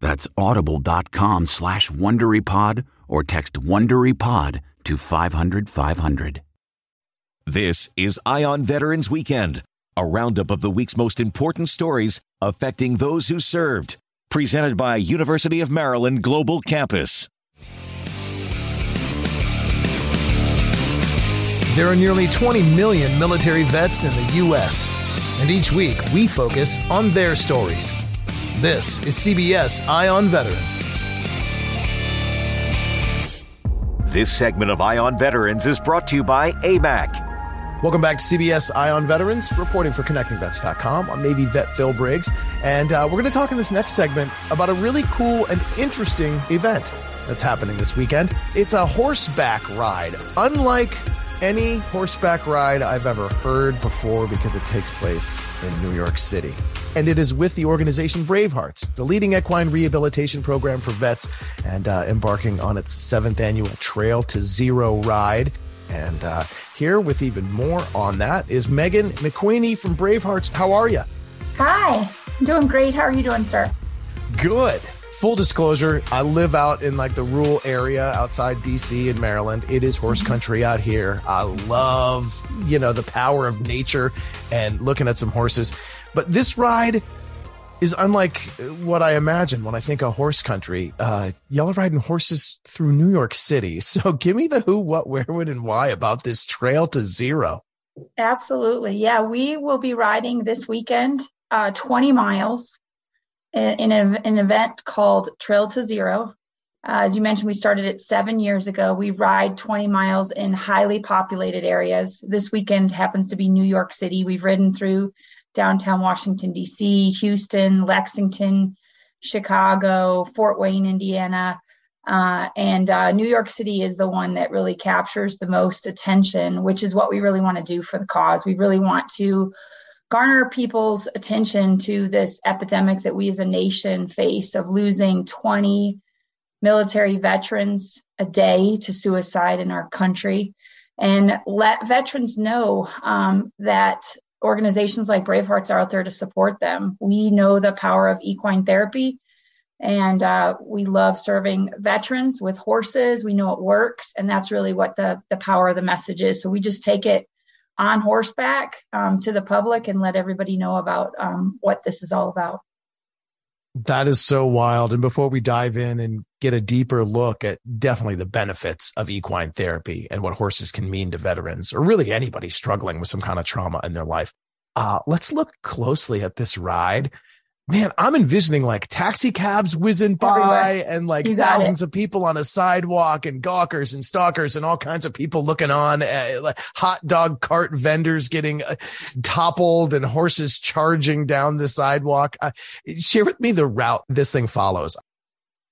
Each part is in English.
That's audible.com slash WonderyPod or text WonderyPod to 500 500. This is Eye on Veterans Weekend, a roundup of the week's most important stories affecting those who served. Presented by University of Maryland Global Campus. There are nearly 20 million military vets in the U.S., and each week we focus on their stories. This is CBS Eye on Veterans. This segment of Eye on Veterans is brought to you by AMAC. Welcome back to CBS Eye on Veterans, reporting for ConnectingVets.com. I'm Navy vet Phil Briggs, and uh, we're going to talk in this next segment about a really cool and interesting event that's happening this weekend. It's a horseback ride, unlike any horseback ride I've ever heard before because it takes place in New York City and it is with the organization Bravehearts, the leading equine rehabilitation program for vets, and uh, embarking on its seventh annual Trail to Zero ride. And uh, here with even more on that is Meggan McQueeny from Bravehearts. How are you? Hi, I'm doing great. How are you doing, sir? Good. Full disclosure, I live out in like the rural area outside DC in Maryland. It is horse mm-hmm. country out here. I love, you know, the power of nature and looking at some horses. But this ride is unlike what I imagine when I think of horse country. Uh, y'all are riding horses through New York City. So give me the who, what, where, when, and why about this trail to zero. Absolutely. Yeah, we will be riding this weekend uh, 20 miles in, a, an event called Trail to Zero. Uh, as you mentioned, we started it seven years ago. We ride 20 miles in highly populated areas. This weekend happens to be New York City. We've ridden through downtown Washington, D.C., Houston, Lexington, Chicago, Fort Wayne, Indiana. Uh, and uh, New York City is the one that really captures the most attention, which is what we really want to do for the cause. We really want to garner people's attention to this epidemic that we as a nation face of losing 20 military veterans a day to suicide in our country and let veterans know um, that organizations like Bravehearts are out there to support them. We know the power of equine therapy and uh, we love serving veterans with horses. We know it works, and that's really what the the power of the message is. So we just take it on horseback um, to the public and let everybody know about um, what this is all about. That is so wild. And before we dive in and get a deeper look at definitely the benefits of equine therapy and what horses can mean to veterans or really anybody struggling with some kind of trauma in their life, uh, let's look closely at this ride man, I'm envisioning like taxi cabs whizzing by Everywhere. and like thousands it. of people on a sidewalk and gawkers and stalkers and all kinds of people looking on, uh, like hot dog cart vendors getting uh, toppled and horses charging down the sidewalk. Uh, share with me the route this thing follows.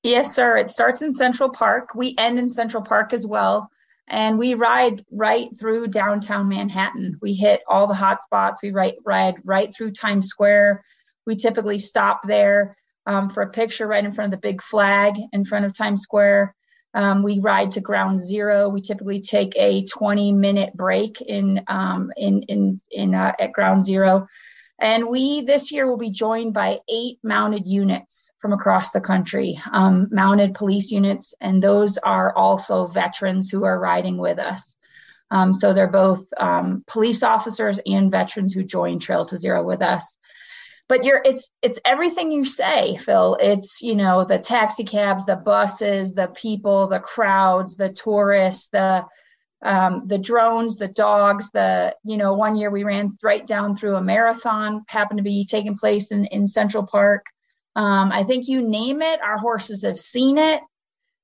Yes, sir. It starts in Central Park. We end in Central Park as well. And we ride right through downtown Manhattan. We hit all the hot spots. We ride, ride right through Times Square. We typically stop there um, for a picture right in front of the big flag in front of Times Square. Um, we ride to ground zero. We typically take a 20 minute break in um, in in in uh, at ground zero, and we this year will be joined by eight mounted units from across the country, um, mounted police units, and those are also veterans who are riding with us. Um, so they're both um, police officers and veterans who join Trail to Zero with us but you're it's it's everything you say phil. It's you know the taxi cabs the buses the people the crowds the tourists the um, the drones the dogs the you know one year we ran right down through a marathon happened to be taking place in, in central park. Um, i think you name it our horses have seen it.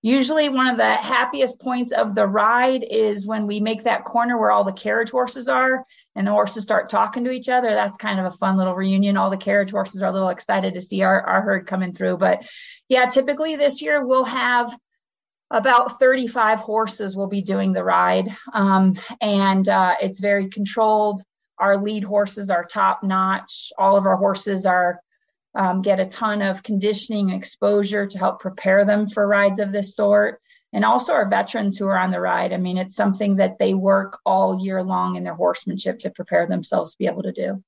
Usually, one of the happiest points of the ride is when we make that corner where all the carriage horses are and the horses start talking to each other. That's kind of a fun little reunion. All the carriage horses are a little excited to see our, our herd coming through. But yeah, typically this year we'll have about 35 horses will be doing the ride. Um, and uh, it's very controlled. Our lead horses are top notch. All of our horses are um, get a ton of conditioning exposure to help prepare them for rides of this sort. And also our veterans who are on the ride. I mean, it's something that they work all year long in their horsemanship to prepare themselves to be able to do.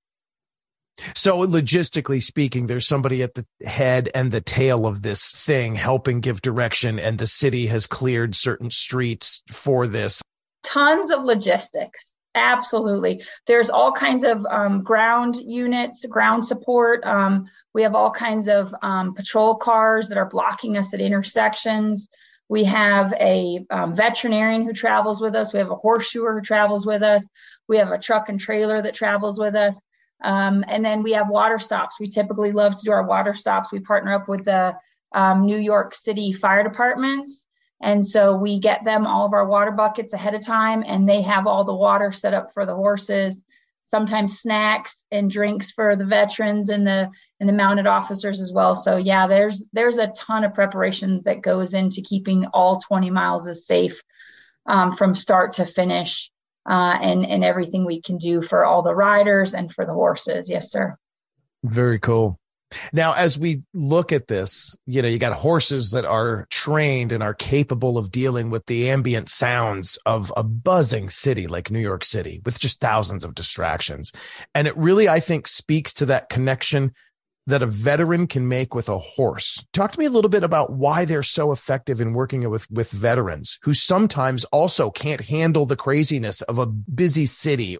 So logistically speaking, there's somebody at the head and the tail of this thing helping give direction, and the city has cleared certain streets for this. Tons of logistics. Absolutely. There's all kinds of um, ground units, ground support. Um, we have all kinds of um, patrol cars that are blocking us at intersections. We have a um, veterinarian who travels with us. We have a horseshoer who travels with us. We have a truck and trailer that travels with us. Um, and then we have water stops. We typically love to do our water stops. We partner up with the um, New York City fire departments and so we get them all of our water buckets ahead of time and they have all the water set up for the horses, sometimes snacks and drinks for the veterans and the and the mounted officers as well. So yeah, there's there's a ton of preparation that goes into keeping all 20 miles as safe um, from start to finish. Uh, and and everything we can do for all the riders and for the horses. Yes, sir. Very cool. Now, as we look at this, you know, you got horses that are trained and are capable of dealing with the ambient sounds of a buzzing city like New York City with just thousands of distractions. And it really, I think, speaks to that connection that a veteran can make with a horse. Talk to me a little bit about why they're so effective in working with, with veterans who sometimes also can't handle the craziness of a busy city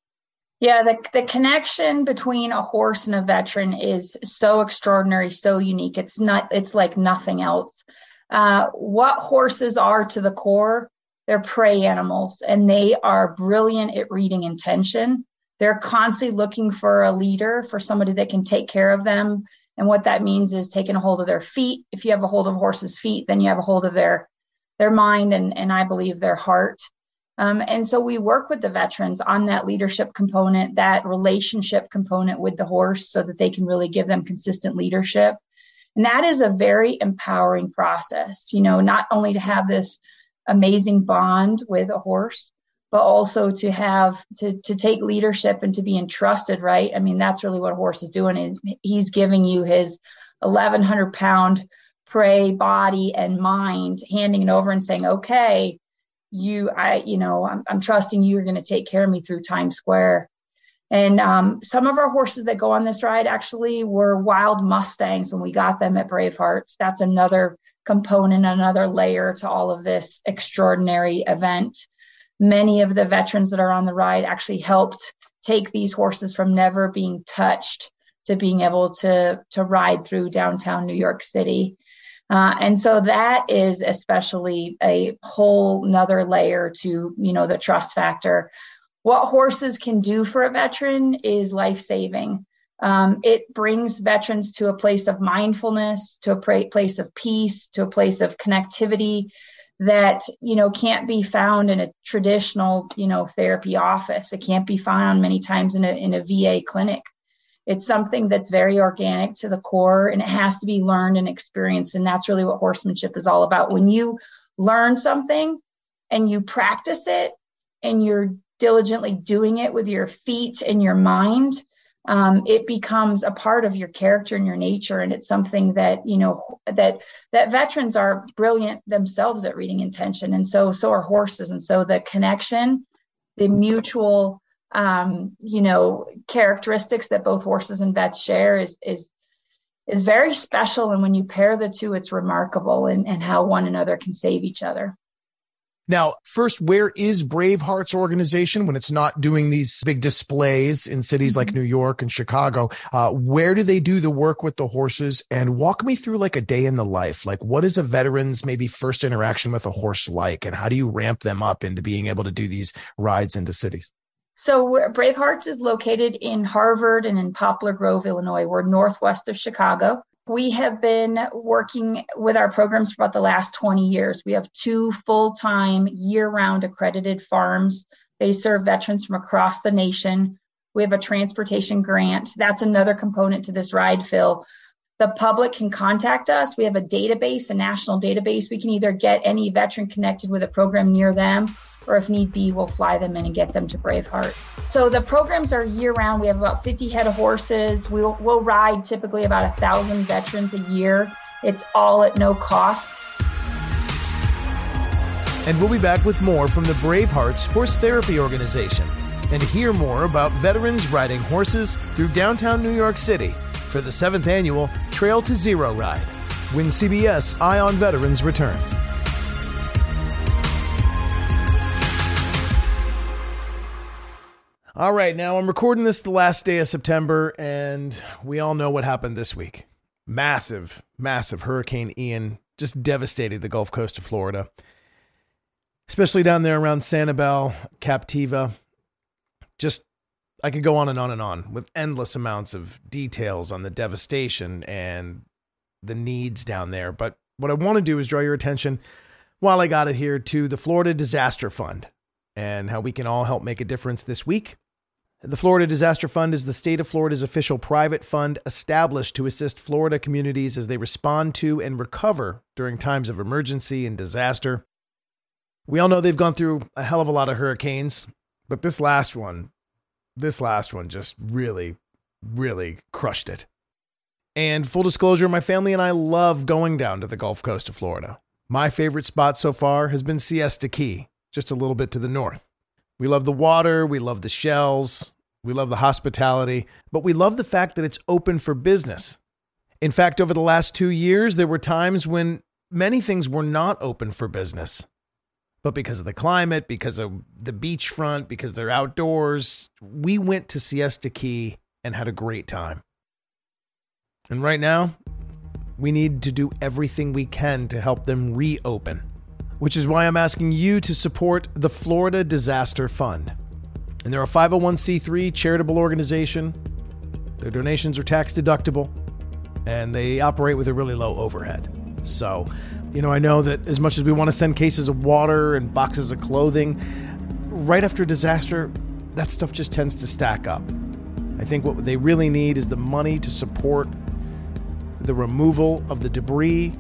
yeah, the, the connection between a horse and a veteran is so extraordinary, so unique. It's not, it's like nothing else. Uh, what horses are to the core, they're prey animals and they are brilliant at reading intention. They're constantly looking for a leader, for somebody that can take care of them. And what that means is taking a hold of their feet. If you have a hold of a horse's feet, then you have a hold of their their mind and, and I believe their heart. Um, and so we work with the veterans on that leadership component, that relationship component with the horse so that they can really give them consistent leadership. And that is a very empowering process, you know, not only to have this amazing bond with a horse, but also to have to, to take leadership and to be entrusted, right? I mean, that's really what a horse is doing. He's giving you his 1100 pound prey body and mind, handing it over and saying, okay, you, I, you know, I'm, I'm trusting you are going to take care of me through Times Square. And um, some of our horses that go on this ride actually were wild Mustangs when we got them at Bravehearts. That's another component, another layer to all of this extraordinary event. Many of the veterans that are on the ride actually helped take these horses from never being touched to being able to to ride through downtown New York City. Uh, and so that is especially a whole nother layer to, you know, the trust factor. What horses can do for a veteran is life saving. Um, it brings veterans to a place of mindfulness, to a place of peace, to a place of connectivity that you know can't be found in a traditional you know therapy office. It can't be found many times in a in a VA clinic. It's something that's very organic to the core and it has to be learned and experienced. And that's really what horsemanship is all about. When you learn something and you practice it and you're diligently doing it with your feet and your mind, um, it becomes a part of your character and your nature and it's something that you know that that veterans are brilliant themselves at reading intention and so so are horses and so the connection the mutual um, you know characteristics that both horses and vets share is is is very special and when you pair the two it's remarkable and, and how one another can save each other now, first, where is Braveheart's organization when it's not doing these big displays in cities mm-hmm. like New York and Chicago? Uh, where do they do the work with the horses? And walk me through like a day in the life. Like, what is a veteran's maybe first interaction with a horse like? And how do you ramp them up into being able to do these rides into cities? So, Bravehearts is located in Harvard and in Poplar Grove, Illinois. We're northwest of Chicago. We have been working with our programs for about the last 20 years. We have two full time, year round accredited farms. They serve veterans from across the nation. We have a transportation grant. That's another component to this ride, Phil. The public can contact us. We have a database, a national database. We can either get any veteran connected with a program near them or if need be, we'll fly them in and get them to Braveheart. So the programs are year round. We have about 50 head of horses. We'll, we'll ride typically about a thousand veterans a year. It's all at no cost. And we'll be back with more from the Bravehearts Horse Therapy Organization and hear more about veterans riding horses through downtown New York City for the seventh annual Trail to Zero ride when CBS Eye on Veterans returns. All right, now I'm recording this the last day of September, and we all know what happened this week. Massive, massive Hurricane Ian just devastated the Gulf Coast of Florida, especially down there around Sanibel, Captiva. Just, I could go on and on and on with endless amounts of details on the devastation and the needs down there. But what I want to do is draw your attention while I got it here to the Florida Disaster Fund and how we can all help make a difference this week the Florida Disaster Fund is the state of Florida's official private fund established to assist Florida communities as they respond to and recover during times of emergency and disaster. We all know they've gone through a hell of a lot of hurricanes, but this last one, this last one just really, really crushed it. And full disclosure, my family and I love going down to the Gulf Coast of Florida. My favorite spot so far has been Siesta Key, just a little bit to the north. We love the water, we love the shells, we love the hospitality, but we love the fact that it's open for business. In fact, over the last two years, there were times when many things were not open for business. But because of the climate, because of the beachfront, because they're outdoors, we went to Siesta Key and had a great time. And right now, we need to do everything we can to help them reopen, which is why I'm asking you to support the Florida Disaster Fund. And they're a 501c3 charitable organization. Their donations are tax deductible and they operate with a really low overhead. So, you know, I know that as much as we want to send cases of water and boxes of clothing, right after a disaster, that stuff just tends to stack up. I think what they really need is the money to support the removal of the debris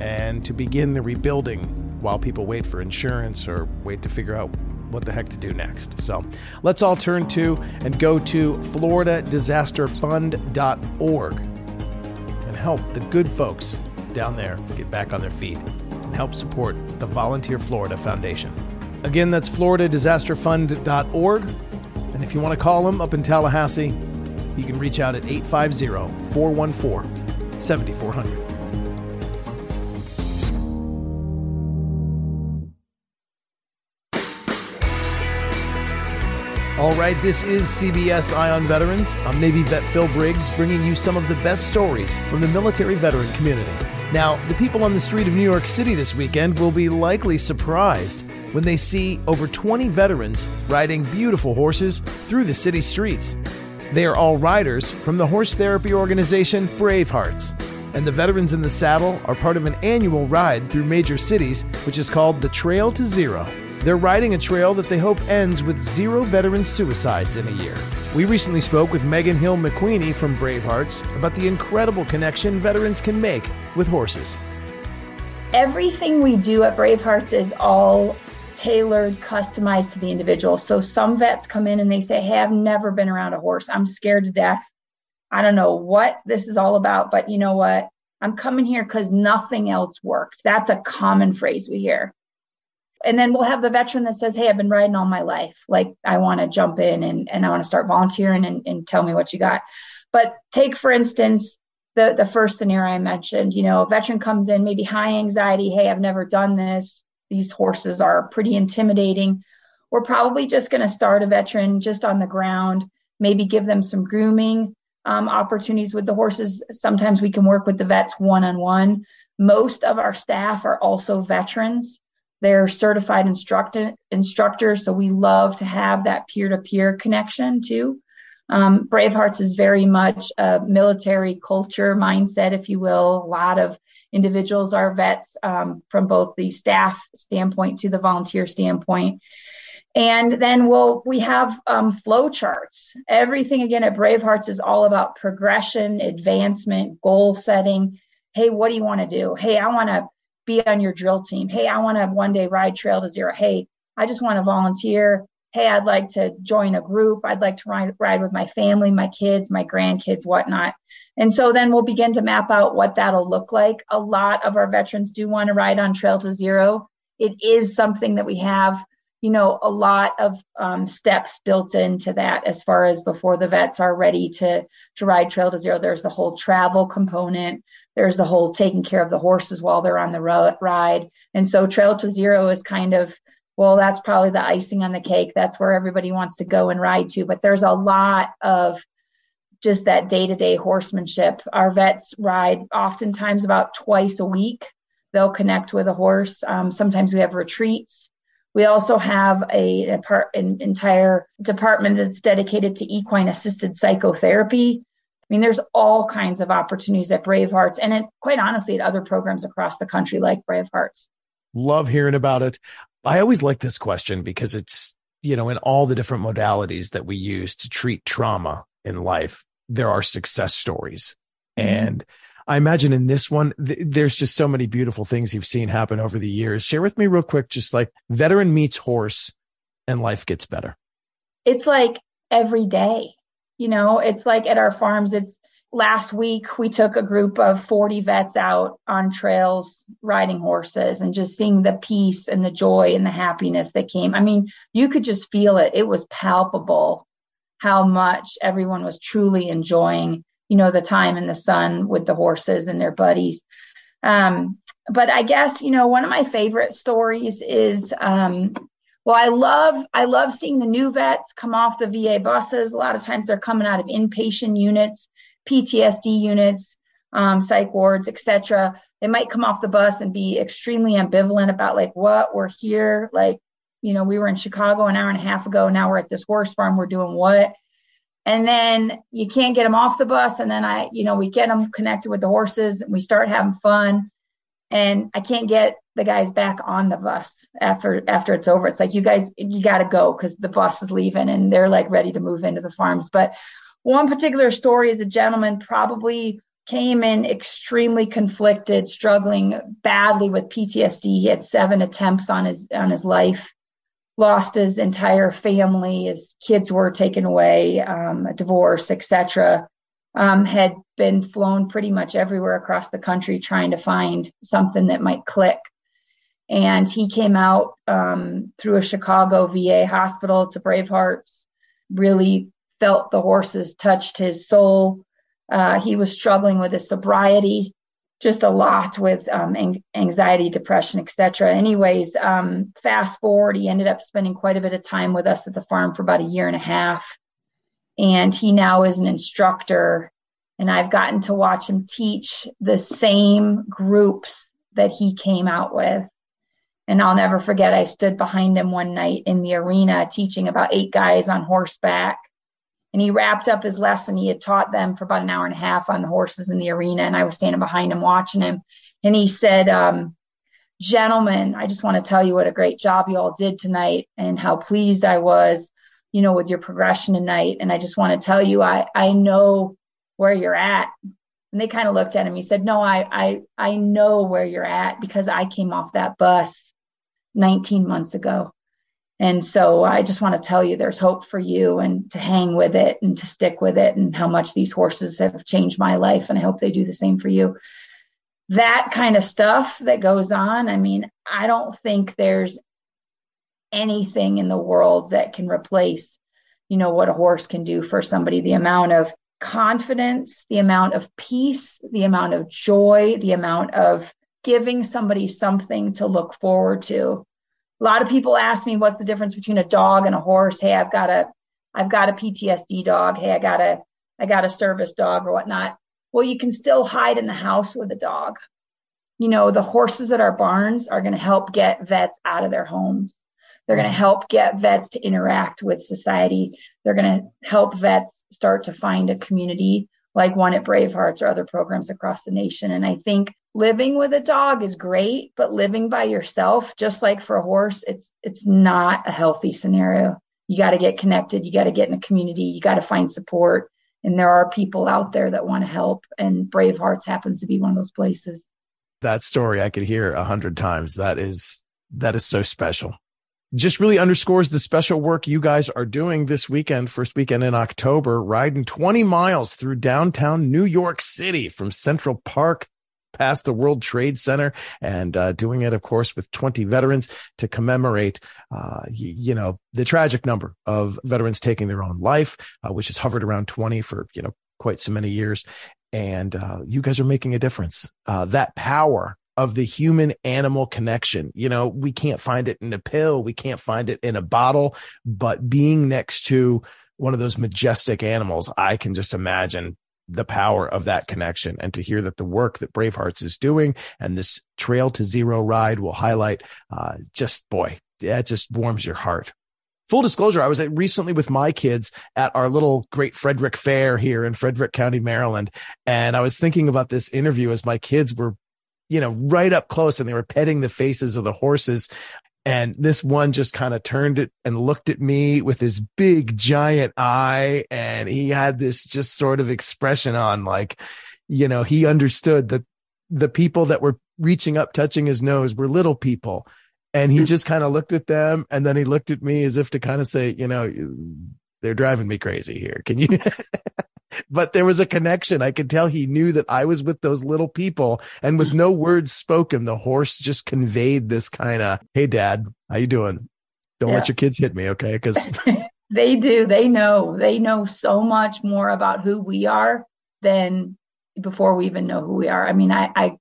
and to begin the rebuilding while people wait for insurance or wait to figure out what the heck to do next. So let's all turn to and go to floridadisasterfund.org and help the good folks down there get back on their feet and help support the Volunteer Florida Foundation. Again, that's floridadisasterfund.org. And if you want to call them up in Tallahassee, you can reach out at 850 414 7400. All right, this is CBS Eye on Veterans. I'm Navy vet Phil Briggs, bringing you some of the best stories from the military veteran community. Now, the people on the street of New York City this weekend will be likely surprised when they see over 20 veterans riding beautiful horses through the city streets. They are all riders from the horse therapy organization Bravehearts. And the veterans in the saddle are part of an annual ride through major cities, which is called the Trail to Zero. They're riding a trail that they hope ends with zero veteran suicides in a year. We recently spoke with Meggan Hill-McQueeny from Bravehearts about the incredible connection veterans can make with horses. Everything we do at Bravehearts is all tailored, customized to the individual. So some vets come in and they say, Hey, I've never been around a horse. I'm scared to death. I don't know what this is all about, but you know what? I'm coming here because nothing else worked. That's a common phrase we hear. And then we'll have the veteran that says, Hey, I've been riding all my life. Like, I want to jump in and, and I want to start volunteering and, and tell me what you got. But take, for instance, the, the first scenario I mentioned, you know, a veteran comes in, maybe high anxiety. Hey, I've never done this. These horses are pretty intimidating. We're probably just going to start a veteran just on the ground, maybe give them some grooming um, opportunities with the horses. Sometimes we can work with the vets one on one. Most of our staff are also veterans. They're certified instructors, so we love to have that peer to peer connection too. Um, Bravehearts is very much a military culture mindset, if you will. A lot of individuals are vets um, from both the staff standpoint to the volunteer standpoint. And then we'll, we have um, flow charts. Everything again at Bravehearts is all about progression, advancement, goal setting. Hey, what do you want to do? Hey, I want to be on your drill team. Hey, I want to one day ride trail to zero. Hey, I just want to volunteer. Hey, I'd like to join a group. I'd like to ride, ride with my family, my kids, my grandkids, whatnot. And so then we'll begin to map out what that'll look like. A lot of our veterans do want to ride on Trail to Zero. It is something that we have you know, a lot of um, steps built into that as far as before the vets are ready to to ride Trail to Zero. There's the whole travel component. There's the whole taking care of the horses while they're on the ride. And so Trail to Zero is kind of well, that's probably the icing on the cake. That's where everybody wants to go and ride to. But there's a lot of just that day to day horsemanship. Our vets ride oftentimes about twice a week. They'll connect with a horse. Um, sometimes we have retreats we also have a, a part, an entire department that's dedicated to equine assisted psychotherapy. I mean, there's all kinds of opportunities at Bravehearts and it, quite honestly at other programs across the country like Bravehearts. Love hearing about it. I always like this question because it's, you know, in all the different modalities that we use to treat trauma in life, there are success stories. Mm-hmm. And I imagine in this one, th- there's just so many beautiful things you've seen happen over the years. Share with me real quick, just like veteran meets horse and life gets better. It's like every day, you know, it's like at our farms, it's last week we took a group of 40 vets out on trails riding horses and just seeing the peace and the joy and the happiness that came. I mean, you could just feel it. It was palpable how much everyone was truly enjoying you know, the time in the sun with the horses and their buddies. Um, but I guess, you know, one of my favorite stories is, um, well, I love, I love seeing the new vets come off the VA buses. A lot of times they're coming out of inpatient units, PTSD units, um, psych wards, etc. They might come off the bus and be extremely ambivalent about like what we're here, like, you know, we were in Chicago an hour and a half ago. Now we're at this horse farm. We're doing what? and then you can't get them off the bus and then i you know we get them connected with the horses and we start having fun and i can't get the guys back on the bus after after it's over it's like you guys you got to go because the bus is leaving and they're like ready to move into the farms but one particular story is a gentleman probably came in extremely conflicted struggling badly with ptsd he had seven attempts on his on his life lost his entire family. His kids were taken away, um, a divorce, etc. Um, had been flown pretty much everywhere across the country trying to find something that might click. And he came out um, through a Chicago VA hospital to Bravehearts, really felt the horses touched his soul. Uh, he was struggling with his sobriety just a lot with um, anxiety, depression, etc. Anyways, um, fast forward, he ended up spending quite a bit of time with us at the farm for about a year and a half, and he now is an instructor. And I've gotten to watch him teach the same groups that he came out with. And I'll never forget, I stood behind him one night in the arena teaching about eight guys on horseback and he wrapped up his lesson. He had taught them for about an hour and a half on the horses in the arena, and I was standing behind him watching him. And he said, um, gentlemen, I just want to tell you what a great job you all did tonight and how pleased I was, you know, with your progression tonight. And I just want to tell you, I, I know where you're at. And they kind of looked at him. He said, no, I, I, I know where you're at because I came off that bus 19 months ago. And so I just want to tell you there's hope for you and to hang with it and to stick with it and how much these horses have changed my life. And I hope they do the same for you that kind of stuff that goes on. I mean, I don't think there's anything in the world that can replace, you know, what a horse can do for somebody. The amount of confidence, the amount of peace, the amount of joy, the amount of giving somebody something to look forward to. A lot of people ask me what's the difference between a dog and a horse. Hey, I've got a I've got a PTSD dog. Hey, I got a I got a service dog or whatnot well, you can still hide in the house with a dog. You know, the horses at our barns are going to help get vets out of their homes. They're going to mm-hmm. help get vets to interact with society. They're going to help vets start to find a community like one at Bravehearts or other programs across the nation. And I think living with a dog is great, but living by yourself, just like for a horse, it's it's not a healthy scenario. You got to get connected, you got to get in a community, you got to find support. And there are people out there that want to help and Bravehearts happens to be one of those places. That story i could hear a hundred times. That is that is so special just really underscores the special work you guys are doing this weekend first weekend in october riding 20 miles through downtown new york city from central park past the World Trade Center and uh, doing it, of course, with 20 veterans to commemorate, uh, you, you, know, the tragic number of veterans taking their own life, uh, which has hovered around 20 for, you know, quite so many years. And uh, you guys are making a difference. Uh, that power of the human animal connection. You know, we can't find it in a pill. We can't find it in a bottle, but being next to one of those majestic animals, I can just imagine the power of that connection and to hear that the work that Bravehearts is doing and this trail to zero ride will highlight, uh, just boy, that just warms your heart. Full disclosure, I was recently with my kids at our little Great Frederick Fair here in Frederick County, Maryland. And I was thinking about this interview as my kids were you know, right up close and they were petting the faces of the horses. And this one just kind of turned it and looked at me with his big giant eye. And he had this just sort of expression on like, you know, he understood that the people that were reaching up, touching his nose were little people. And he hmm. just kind of looked at them and then he looked at me as if to kind of say, you know, they're driving me crazy here. Can you? But there was a connection. I could tell he knew that I was with those little people and with no words spoken, the horse just conveyed this kind of, Hey dad, how you doing? Don't yeah. let your kids hit me. Okay. Cause they do. They know, they know so much more about who we are than before we even know who we are. I mean, I, I,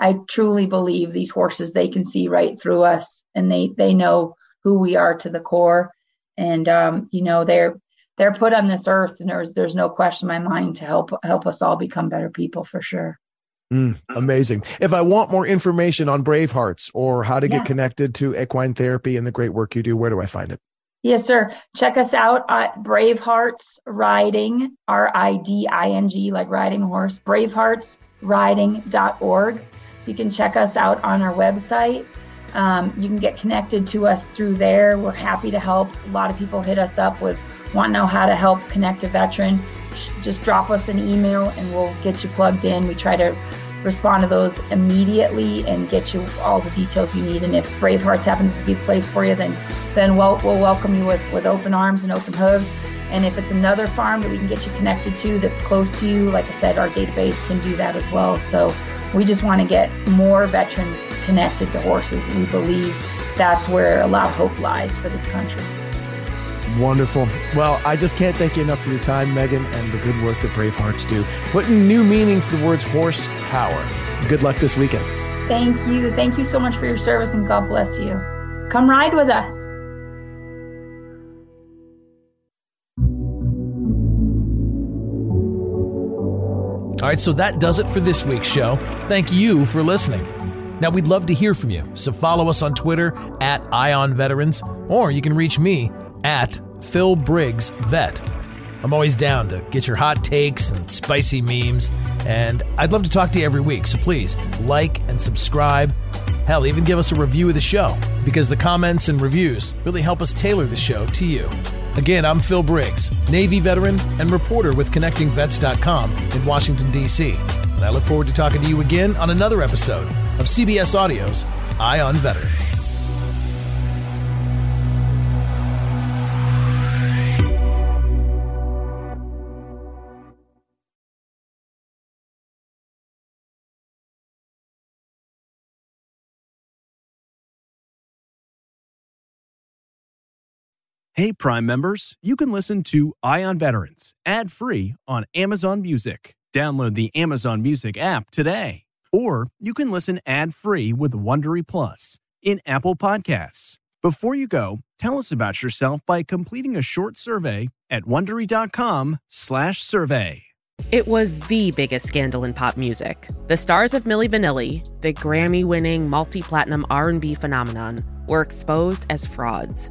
I truly believe these horses, they can see right through us and they, they know who we are to the core. And, um, you know, they're, they're put on this earth and there's there's no question in my mind to help help us all become better people for sure. Mm, amazing. If i want more information on brave hearts or how to yeah. get connected to equine therapy and the great work you do where do i find it? Yes sir. Check us out at brave hearts riding r-i-d-i-n-g like riding horse braveheartsriding.org you can check us out on our website. Um, you can get connected to us through there. We're happy to help. A lot of people hit us up with want to know how to help connect a veteran, just drop us an email and we'll get you plugged in. We try to respond to those immediately and get you all the details you need. And if Brave Hearts happens to be the place for you, then then we'll, we'll welcome you with, with open arms and open hooves. And if it's another farm that we can get you connected to that's close to you, like I said, our database can do that as well. So we just want to get more veterans connected to horses. We believe that's where a lot of hope lies for this country. Wonderful. Well, I just can't thank you enough for your time, Meggan, and the good work that Brave Hearts do. Putting new meaning to the words horsepower. Good luck this weekend. Thank you. Thank you so much for your service, and God bless you. Come ride with us. All right, so that does it for this week's show. Thank you for listening. Now, we'd love to hear from you, so follow us on Twitter at Eye on Veterans, or you can reach me at Phil Briggs Vet. I'm always down to get your hot takes and spicy memes, and I'd love to talk to you every week. So please like and subscribe. Hell, even give us a review of the show because the comments and reviews really help us tailor the show to you. Again, I'm Phil Briggs, Navy veteran and reporter with ConnectingVets.com in Washington, D.C. And I look forward to talking to you again on another episode of CBS Audio's Eye on Veterans. Hey, Prime members, you can listen to Eye on Veterans ad free on Amazon Music. Download the Amazon Music app today. Or you can listen ad free with Wondery Plus in Apple Podcasts. Before you go, tell us about yourself by completing a short survey at wondery.com/slash survey. It was the biggest scandal in pop music. The stars of Milli Vanilli, the Grammy-winning multi-platinum R&B phenomenon, were exposed as frauds.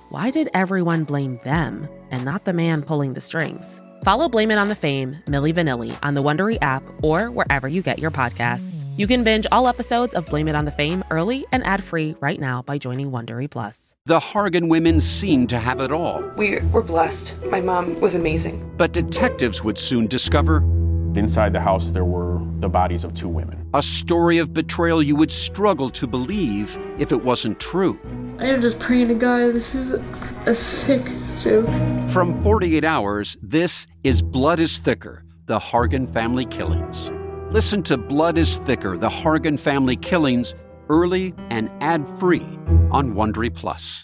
why did everyone blame them and not the man pulling the strings? Follow Blame It on the Fame, Milli Vanilli, on the Wondery app or wherever you get your podcasts. You can binge all episodes of Blame It on the Fame early and ad-free right now by joining Wondery Plus. The Hargan women seemed to have it all. We were blessed. My mom was amazing. But detectives would soon discover Inside the house, there were the bodies of two women. a story of betrayal you would struggle to believe if it wasn't true. I am just praying to God. This is a sick joke. From 48 Hours, this is Blood is Thicker The Hargan Family Killings. Listen to Blood is Thicker The Hargan Family Killings early and ad free on Wondery Plus.